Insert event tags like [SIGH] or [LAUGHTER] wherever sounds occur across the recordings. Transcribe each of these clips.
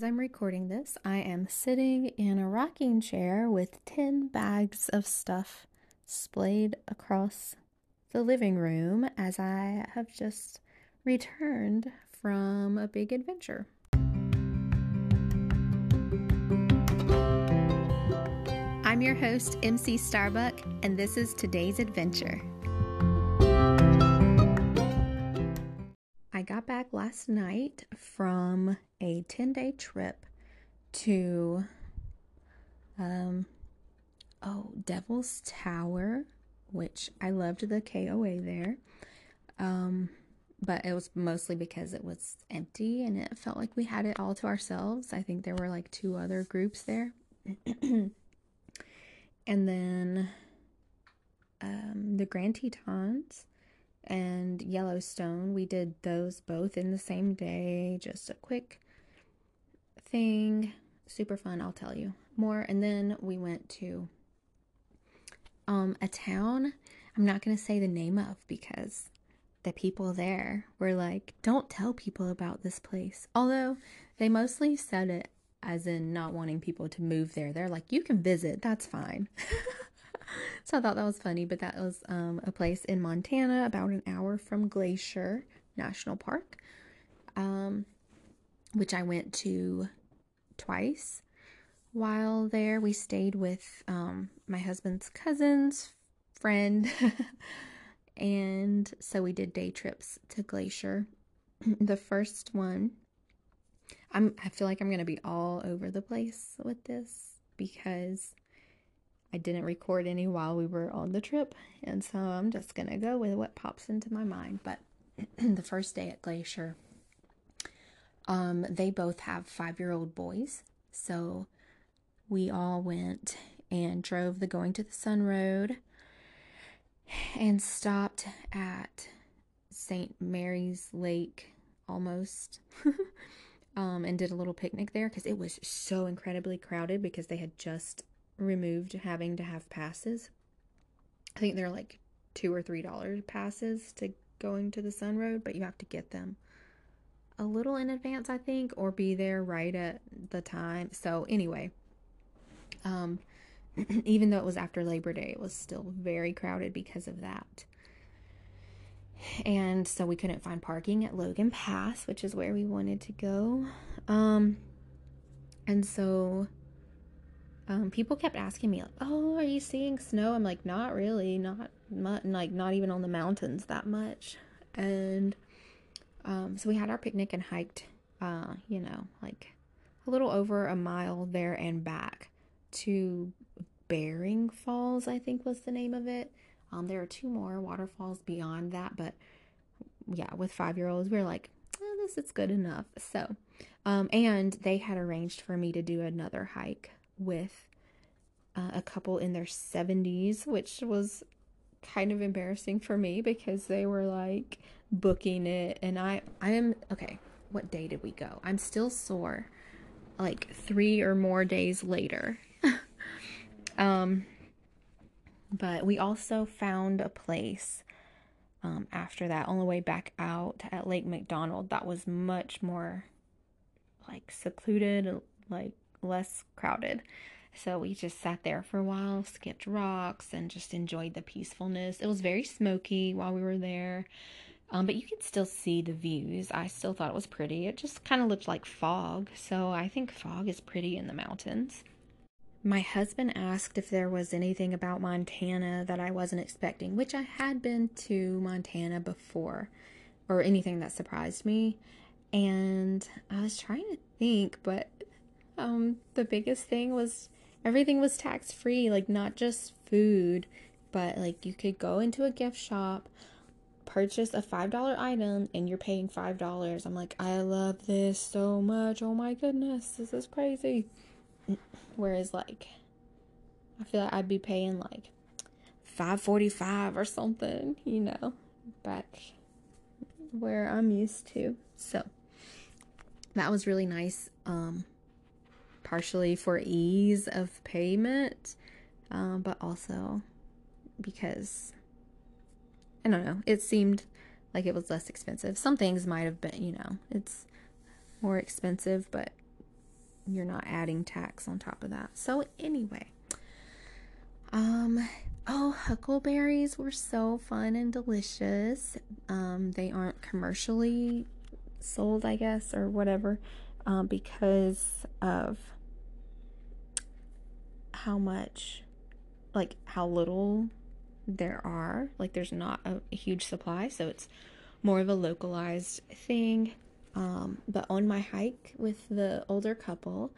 As I'm recording this, I am sitting in a rocking chair with 10 bags of stuff splayed across the living room as I have just returned from a big adventure. I'm your host, MC Starbuck, and this is today's adventure. I got back last night from a 10 day trip to, um, oh, Devil's Tower, which I loved the KOA there. Um, but it was mostly because it was empty and it felt like we had it all to ourselves. I think there were like two other groups there. [CLEARS THROAT] and then um, the Grand Tetons and Yellowstone. We did those both in the same day, just a quick thing. Super fun, I'll tell you more. And then we went to um a town I'm not going to say the name of because the people there were like, "Don't tell people about this place." Although they mostly said it as in not wanting people to move there. They're like, "You can visit, that's fine." [LAUGHS] [LAUGHS] so I thought that was funny, but that was um, a place in Montana, about an hour from Glacier National Park, um, which I went to twice. While there, we stayed with um, my husband's cousin's friend, [LAUGHS] and so we did day trips to Glacier. [CLEARS THROAT] the first one, I'm I feel like I'm gonna be all over the place with this because I didn't record any while we were on the trip, and so I'm just gonna go with what pops into my mind. But [CLEARS THROAT] the first day at Glacier, um, they both have five year old boys, so we all went and drove the Going to the Sun Road and stopped at St. Mary's Lake almost. [LAUGHS] um, and did a little picnic there because it was so incredibly crowded because they had just removed having to have passes. I think they're like two or three dollars passes to going to the Sun Road, but you have to get them a little in advance, I think, or be there right at the time. So anyway, um, [CLEARS THROAT] even though it was after Labor Day, it was still very crowded because of that. And so we couldn't find parking at Logan Pass, which is where we wanted to go. Um, and so um, people kept asking me like, "Oh, are you seeing snow?" I'm like, "Not really, not much, like not even on the mountains that much." And um, so we had our picnic and hiked, uh, you know, like a little over a mile there and back to Baring Falls, I think was the name of it. Um, there are two more waterfalls beyond that, but yeah, with five year olds, we are like, oh, this is good enough. So, um, and they had arranged for me to do another hike with uh, a couple in their 70s, which was kind of embarrassing for me because they were like booking it and I I am okay, what day did we go? I'm still sore like 3 or more days later. [LAUGHS] um but we also found a place um, after that on the way back out at Lake McDonald that was much more like secluded, like less crowded. So we just sat there for a while, skipped rocks, and just enjoyed the peacefulness. It was very smoky while we were there, um, but you could still see the views. I still thought it was pretty. It just kind of looked like fog, so I think fog is pretty in the mountains. My husband asked if there was anything about Montana that I wasn't expecting, which I had been to Montana before, or anything that surprised me. And I was trying to think, but um, the biggest thing was everything was tax free, like not just food, but like you could go into a gift shop, purchase a $5 item, and you're paying $5. I'm like, I love this so much. Oh my goodness, this is crazy. Whereas, like, I feel like I'd be paying like 545 or something, you know, back where I'm used to. So that was really nice. Um, partially for ease of payment, um, but also because I don't know, it seemed like it was less expensive. Some things might have been, you know, it's more expensive, but you're not adding tax on top of that. So anyway, um oh, huckleberries were so fun and delicious. Um they aren't commercially sold, I guess, or whatever, um, because of how much like how little there are. Like there's not a, a huge supply, so it's more of a localized thing. Um, but on my hike with the older couple,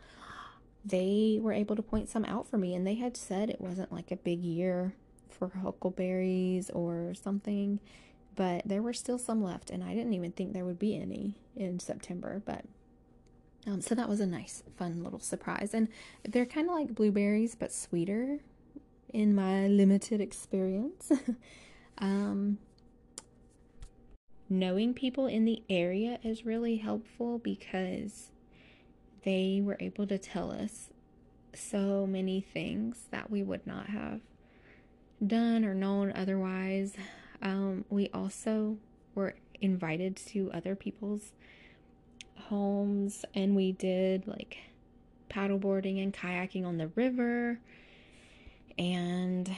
they were able to point some out for me, and they had said it wasn't like a big year for huckleberries or something, but there were still some left, and I didn't even think there would be any in September. But um, so that was a nice, fun little surprise, and they're kind of like blueberries but sweeter in my limited experience. [LAUGHS] um, knowing people in the area is really helpful because they were able to tell us so many things that we would not have done or known otherwise. Um, we also were invited to other people's homes and we did like paddleboarding and kayaking on the river and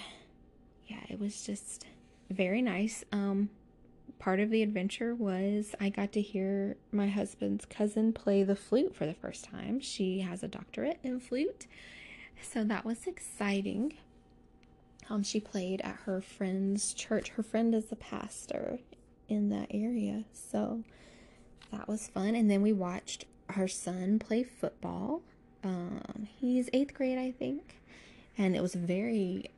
yeah, it was just very nice. Um, part of the adventure was I got to hear my husband's cousin play the flute for the first time. She has a doctorate in flute, so that was exciting. Um, she played at her friend's church. Her friend is a pastor in that area, so that was fun. And then we watched her son play football. Um, he's eighth grade, I think and it was a very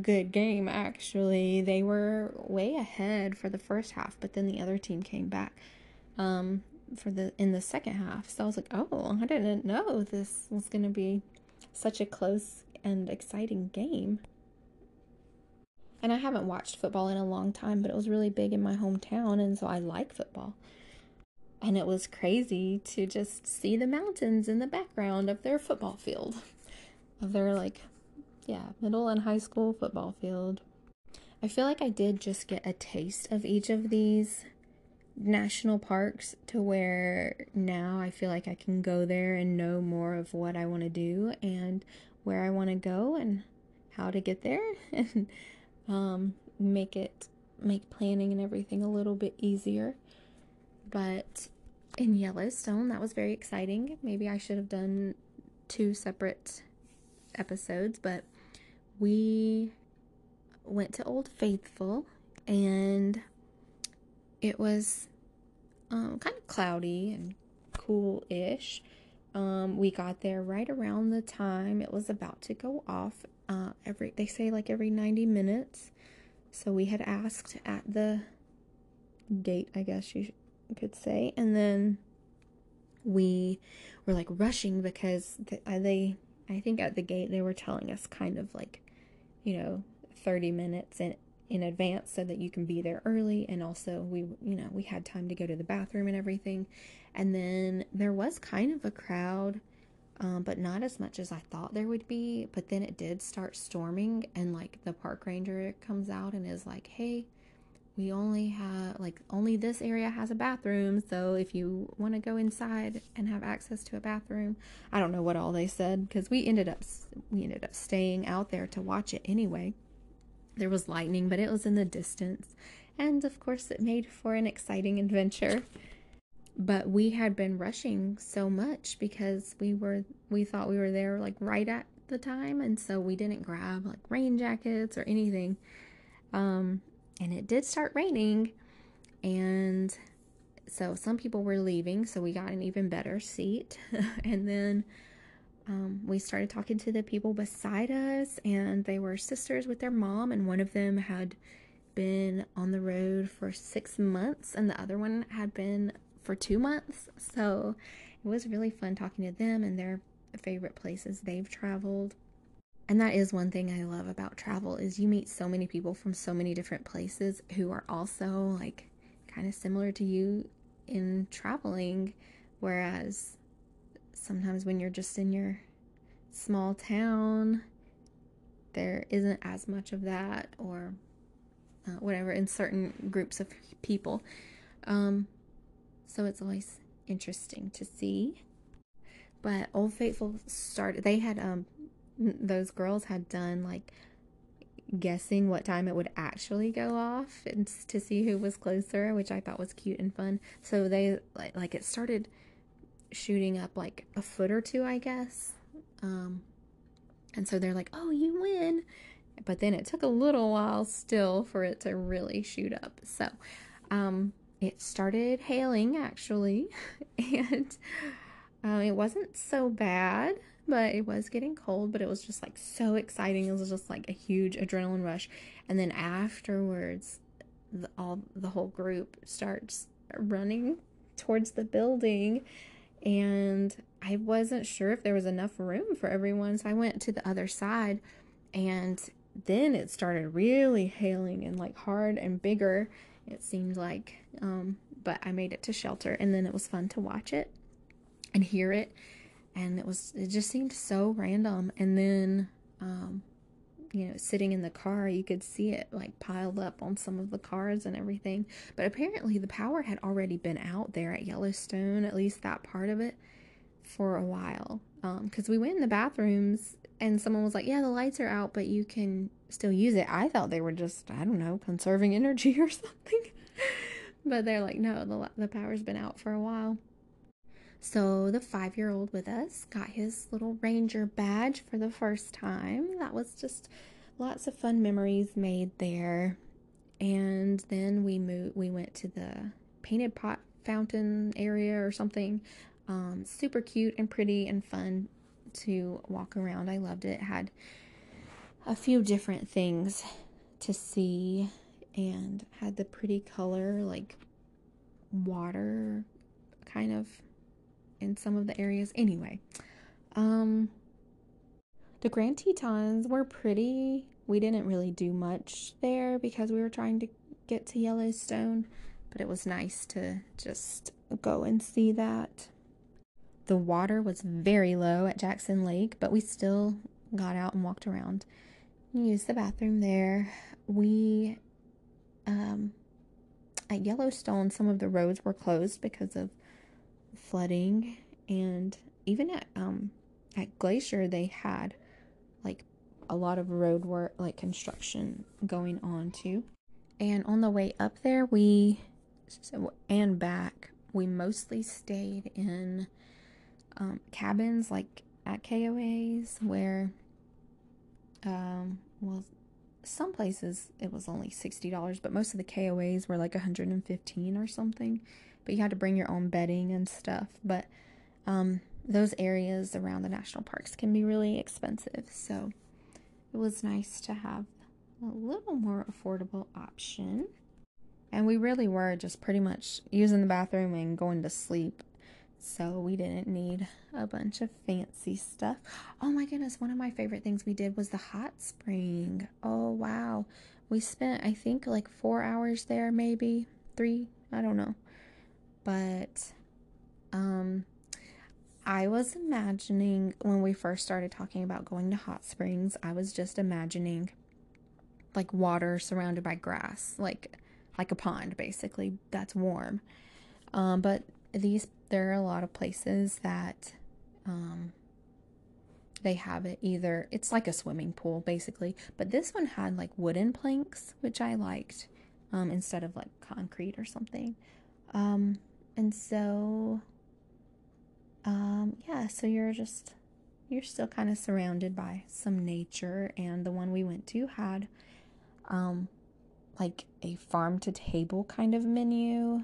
good game actually. They were way ahead for the first half, but then the other team came back um, for the in the second half. So I was like, "Oh, I didn't know this was going to be such a close and exciting game." And I haven't watched football in a long time, but it was really big in my hometown, and so I like football. And it was crazy to just see the mountains in the background of their football field, of their like yeah, middle and high school football field. I feel like I did just get a taste of each of these national parks to where now I feel like I can go there and know more of what I want to do and where I want to go and how to get there [LAUGHS] and um, make it make planning and everything a little bit easier. But in Yellowstone, that was very exciting. Maybe I should have done two separate episodes, but we went to Old Faithful and it was um, kind of cloudy and cool ish. Um, we got there right around the time it was about to go off. Uh, every they say like every 90 minutes. So we had asked at the gate, I guess you could say, and then we were like rushing because they, uh, they I think at the gate they were telling us kind of like you know, 30 minutes in in advance so that you can be there early. And also we you know we had time to go to the bathroom and everything. And then there was kind of a crowd um, but not as much as i thought there would be. But then it did start storming and like the park ranger comes out and is like hey we only have like only this area has a bathroom so if you want to go inside and have access to a bathroom i don't know what all they said because we ended up we ended up staying out there to watch it anyway. There was lightning but it was in the distance and of course it made for an exciting adventure. But we had been rushing so much because we were we thought we were there like right at the time and so we didn't grab like rain jackets or anything. Um and it did start raining and so some people were leaving so we got an even better seat. [LAUGHS] And then um, we started talking to the people beside us and they were sisters with their mom and one of them had been on the road for six months and the other one had been for two months. So it was really fun talking to them and their favorite places they've traveled and that is one thing I love about travel is you meet so many people from so many different places who are also like kind of similar to you in traveling. Whereas sometimes when you're just in your small town there isn't as much of that or uh, whatever in certain groups of people. Um, so it's always interesting to see. But Old Faithful started, they had, um, those girls had done like guessing what time it would actually go off and to see who was closer, which I thought was cute and fun. So they like, like it started shooting up like a foot or two, I guess. Um, and so they're like, "Oh, you win." But then it took a little while still for it to really shoot up. So, um, it started hailing actually, [LAUGHS] and uh, it wasn't so bad but it was getting cold, but it was just like so exciting. It was just like a huge adrenaline rush. And then afterwards, the, all the whole group starts running towards the building and I wasn't sure if there was enough room for everyone, so I went to the other side and then it started really hailing and like hard and bigger it seemed like um, but i made it to shelter and then it was fun to watch it and hear it and it was it just seemed so random. And then um you know sitting in the car you could see it like piled up on some of the cars and everything. But apparently the power had already been out there at yellowstone at least that part of it for a while. Because um, we went in the bathrooms and someone was like yeah the lights are out but you can still use it. I thought they were just i don't know conserving [LAUGHS] energy or something. But they're like no the, the power's been out for a while so the five year old with us got his little ranger badge for the first time. That was just lots of fun memories made there. And then we moved we went to the painted pot fountain area or something. Um, super cute and pretty and fun to walk around. I loved it. it. Had a few different things to see and had the pretty color like water kind of in some of the areas. Anyway, um, the Grand Tetons were pretty. We didn't really do much there because we were trying to get to Yellowstone, but it was nice to just go and see that. The water was very low at Jackson Lake, but we still got out and walked around. Used the bathroom there. We, um, at Yellowstone, some of the roads were closed because of flooding and even at um at Glacier they had like a lot of road work like construction going on too. And on the way up there we and back we mostly stayed in um, cabins like at KOAs where um well some places it was only $60 but most of the KOAs were like 115 or something but you had to bring your own bedding and stuff. But um, those areas around the national parks can be really expensive. So it was nice to have a little more affordable option. And we really were just pretty much using the bathroom and going to sleep. So we didn't need a bunch of fancy stuff. Oh my goodness, one of my favorite things we did was the hot spring. Oh wow. We spent I think like 4 hours there maybe, 3, I don't know but um I was imagining when we first started talking about going to hot springs, I was just imagining like water surrounded by grass, like like a pond basically that's warm. Um, but these there are a lot of places that um, they have it either it's like a swimming pool basically, but this one had like wooden planks, which I liked um, instead of like concrete or something. And so um yeah so you're just you're still kind of surrounded by some nature and the one we went to had um like a farm to table kind of menu.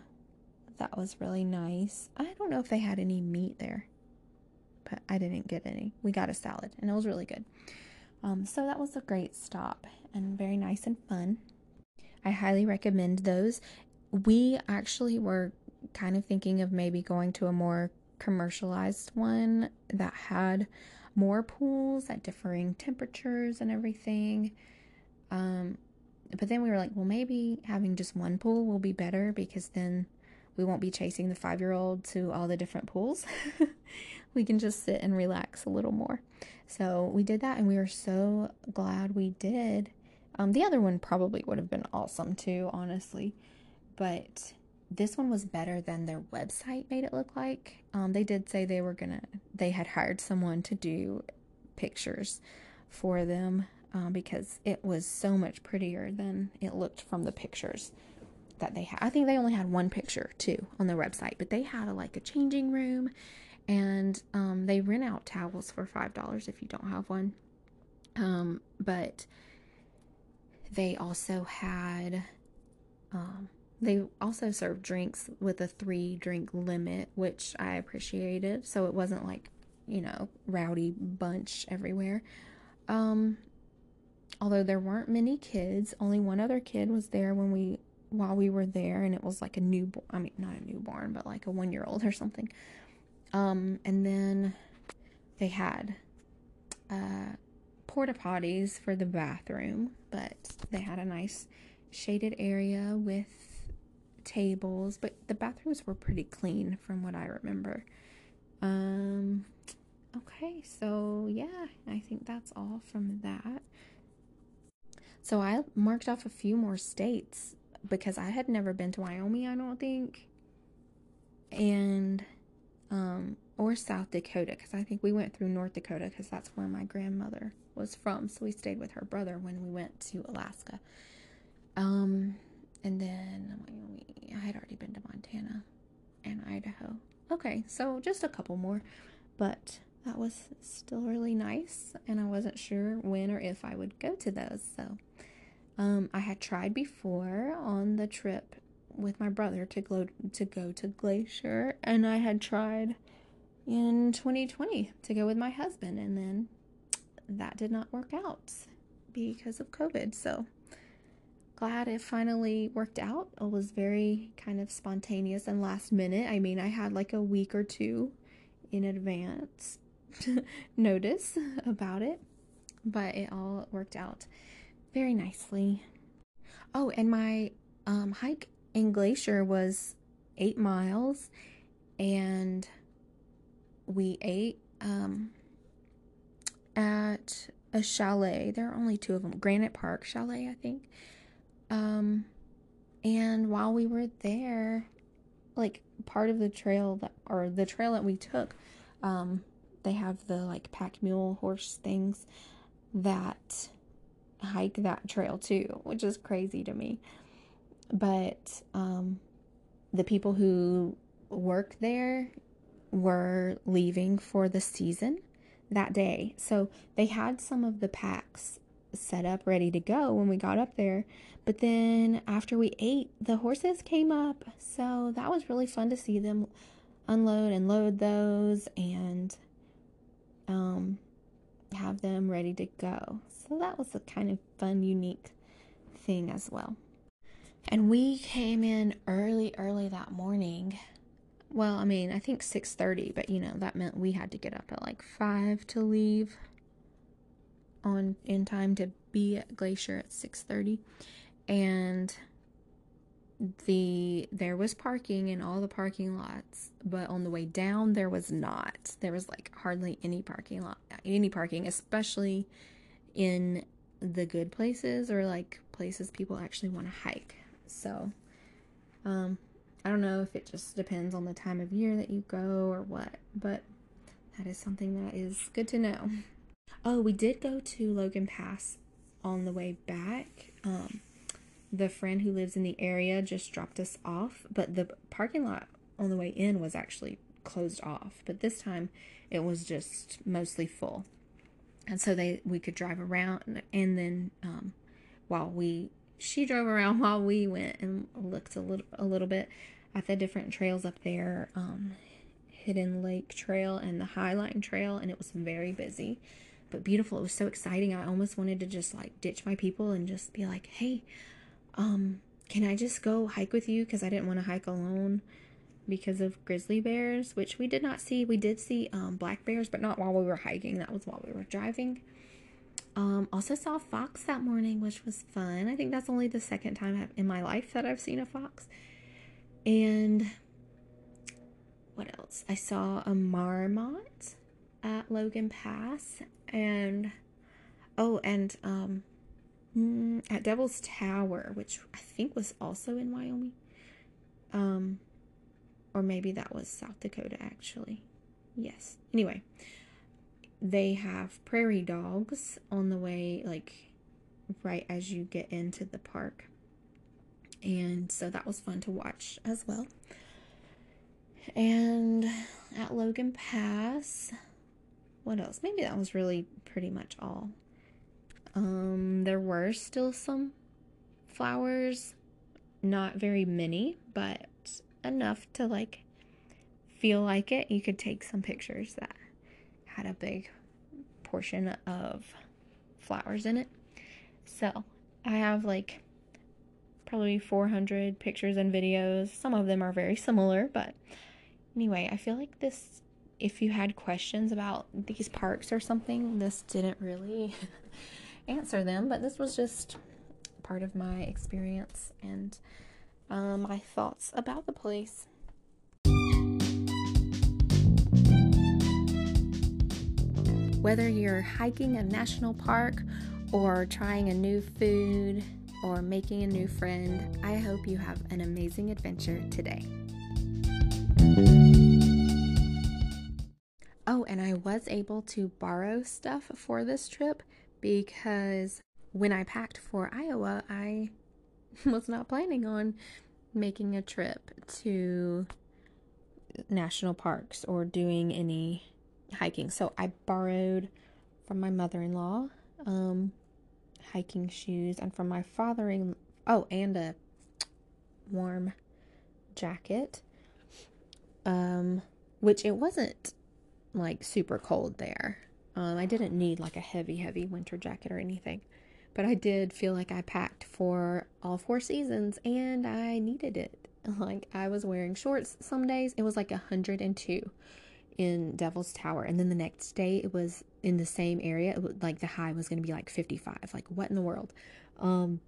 That was really nice. I don't know if they had any meat there but i didn't get any. We got a salad and it was really good. Um so that was a great stop and very nice and fun. I highly recommend those. We actually were kind of thinking of maybe going to a more commercialized one that had more pools at differing temperatures and everything. Um, but then we were like, well, maybe having just one pool will be better because then we won't be chasing the five year old to all the different pools. [LAUGHS] we can just sit and relax a little more. So we did that and we were so glad we did. Um, the other one probably would have been awesome too, honestly. But this one was better than their website made it look like. Um, they did say they were gonna, they had hired someone to do pictures for them um, because it was so much prettier than it looked from the pictures that they had. I think they only had one picture too on their website, but they had a, like a changing room and um, they rent out towels for five dollars if you don't have one. Um, but they also had um, they also served drinks with a three drink limit, which I appreciated. So it wasn't like, you know, rowdy bunch everywhere. Um, although there weren't many kids, only one other kid was there when we while we were there, and it was like a newborn. I mean, not a newborn, but like a one year old [LAUGHS] or something. Um, and then they had uh, porta potties for the bathroom, but they had a nice shaded area with tables, but the bathrooms were pretty clean from what I remember. Um, okay, so yeah, I think that's all from that. So I marked off a few more states because I had never been to Wyoming, I don't think. And um or South Dakota cuz I think we went through North Dakota cuz that's where my grandmother was from. So we stayed with her brother when we went to Alaska. Um and then. I had already been to Montana and Idaho. Okay, so just a couple more, but that was still really nice, and I wasn't sure when or if I would go to those. So, um, I had tried before on the trip with my brother to go to go to Glacier, and I had tried in 2020 to go with my husband, and then that did not work out because of COVID. So glad it finally worked out. It was very kind of spontaneous and last minute. I mean, I had like a week or two in advance [LAUGHS] notice about it, but it all worked out very nicely. Oh, and my um, hike in Glacier was eight miles, and we ate um, at a chalet. There are only two of them Granite Park Chalet, I think um, and while we were there, like part of the trail that, or the trail that we took, um, they have the like pack mule horse things that hike that trail too, which is crazy to me. But um, the people who work there were leaving for the season that day. So they had some of the packs set up ready to go when we got up there, but then after we ate, the horses came up. So that was really fun to see them unload and load those and um, have them ready to go. So that was a kind of fun, unique thing as well. And we came in early, early that morning. Well, I mean, I think 6:30, but you know, that meant we had to get up at like 5 to leave on in time to be at Glacier at 6:30 and the there was parking in all the parking lots but on the way down there was not. There was like hardly any parking lot any parking especially in the good places or like places people actually want to hike. So um i don't know if it just depends on the time of year that you go or what but that is something that is good to know oh we did go to logan pass on the way back um the friend who lives in the area just dropped us off, but the parking lot on the way in was actually closed off. But this time it was just mostly full. And so they we could drive around and then um, while we she drove around [LAUGHS] while we went and looked a little a little bit at the different trails up there, um, Hidden Lake Trail and the Highline Trail, and it was very busy but beautiful. It was so exciting. I almost wanted to just like ditch my people and just be like, hey, um, can I just go hike with you? Because I didn't want to hike alone because of grizzly bears, which we did not see. We did see um, black bears, but not while we were hiking. That was while we were driving. Um, also saw a fox that morning, which was fun. I think that's only the second time in my life that I've seen a fox. And what else? I saw a marmot at Logan Pass, and oh, and um, Mm, at Devil's Tower, which I think was also in Wyoming. Um, or maybe that was South Dakota actually. Yes. Anyway, they have prairie dogs on the way, like right as you get into the park. And so that was fun to watch as well. And at Logan Pass, what else? Maybe that was really pretty much all. Um, there were still some flowers, not very many, but enough to like feel like it. You could take some pictures that had a big portion of flowers in it. So I have like probably 400 pictures and videos. Some of them are very similar, but anyway, I feel like this, if you had questions about these parks or something, this didn't really [LAUGHS] answer them, but this was just part of my experience and um, my thoughts about the place. Whether you're hiking a national park or trying a new food or making a new friend, I hope you have an amazing adventure today. Oh, and I was able to borrow stuff for this trip because when I packed for Iowa, I [LAUGHS] was not planning on making a trip to national parks or doing any hiking. So I borrowed from my mother in law um, hiking shoes and from my father-in-law. oh, and a warm jacket. Um, which it wasn't like super cold there. Um, I didn't need like a heavy, heavy winter jacket or anything. But I did feel like I packed for all four seasons and I needed it. [LAUGHS] Like I was wearing shorts some days. It was like 102 in Devil's Tower. And then the next day it was in the same area. Was, like the high was going to be like 55. Like what in the world? Um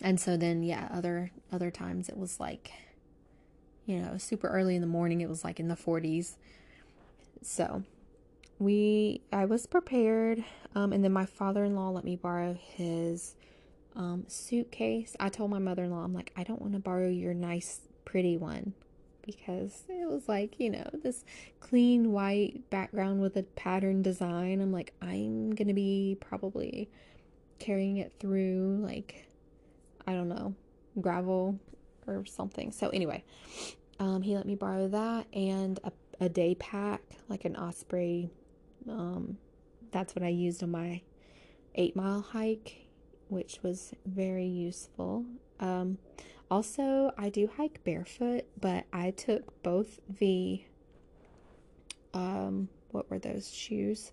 and so then yeah, other other times it was like you know, super early in the morning it was like in the 40s. So, we I was prepared um, and then my father-in-law let me borrow his um, suitcase. I told my mother-in-law I'm like I don't want to borrow your nice pretty one because it was like, you know, this clean white background with a pattern design. I'm like I'm going to be probably carrying it through like I don't know, gravel or something. So anyway, um, he let me borrow that and a, a day pack, like an Osprey um, that's what I used on my eight mile hike, which was very useful. Um, also, I do hike barefoot, but I took both the um, what were those shoes?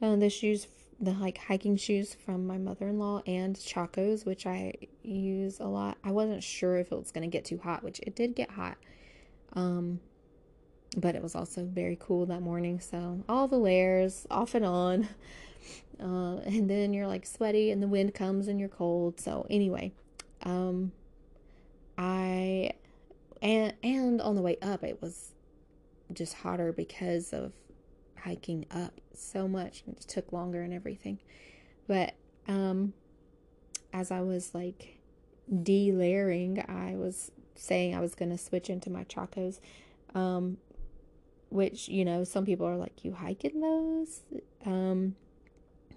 Uh, the shoes, the like hiking shoes from my mother in law, and Chacos, which I use a lot. I wasn't sure if it was gonna get too hot, which it did get hot. Um, but it was also very cool that morning. So all the layers off and on. [LAUGHS] Uh, and then you're like sweaty and the wind comes and you're cold. So anyway, um, I and and on the way up it was just hotter because of hiking up so much and it took longer and everything. But um, as I was like delayering, I was saying I was going to switch into my chacos. Um, which you know some people are like you hike in those? Um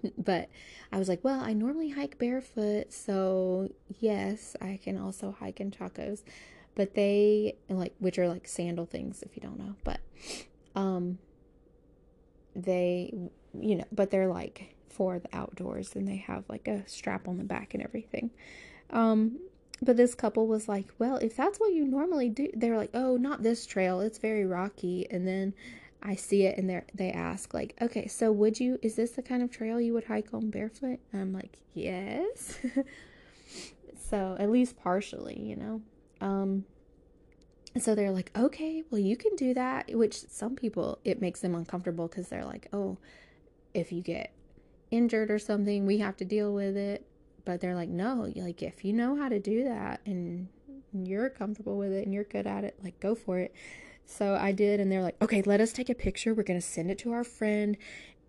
[LAUGHS] but i was like well i normally hike barefoot so yes i can also hike in chacos but they like which are like sandal things if you don't know but um they you know but they're like for the outdoors and they have like a strap on the back and everything. Um but this couple was like, well, if that's what you normally do, they're like, oh, not this trail. It's very rocky. And then I see it and they they ask like, okay, so would you, is this the kind of trail you would hike on barefoot? And I'm like, yes. [LAUGHS] so at least partially, you know. Um, so they're like, okay, well, you can do that. Which some people, it makes them uncomfortable because they're like, oh, if you get injured or something, we have to deal with it but they're like no like if you know how to do that and you're comfortable with it and you're good at it like go for it. So i did and they're like okay let us take a picture. We're to send it to our friend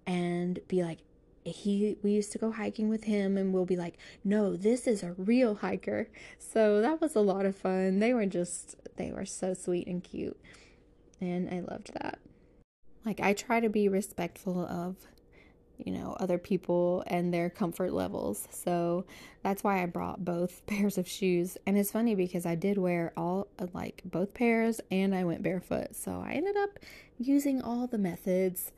and be like he we used to go hiking with him and we'll be like no this is a real hiker so that was a lot of fun. They were just they were so sweet and cute and i loved that. Like i try to be respectful of you know other people and their comfort levels. So that's why i brought both [LAUGHS] pairs of shoes. And it's funny because i did wear all like both pairs and i went barefoot. So i ended up using all the methods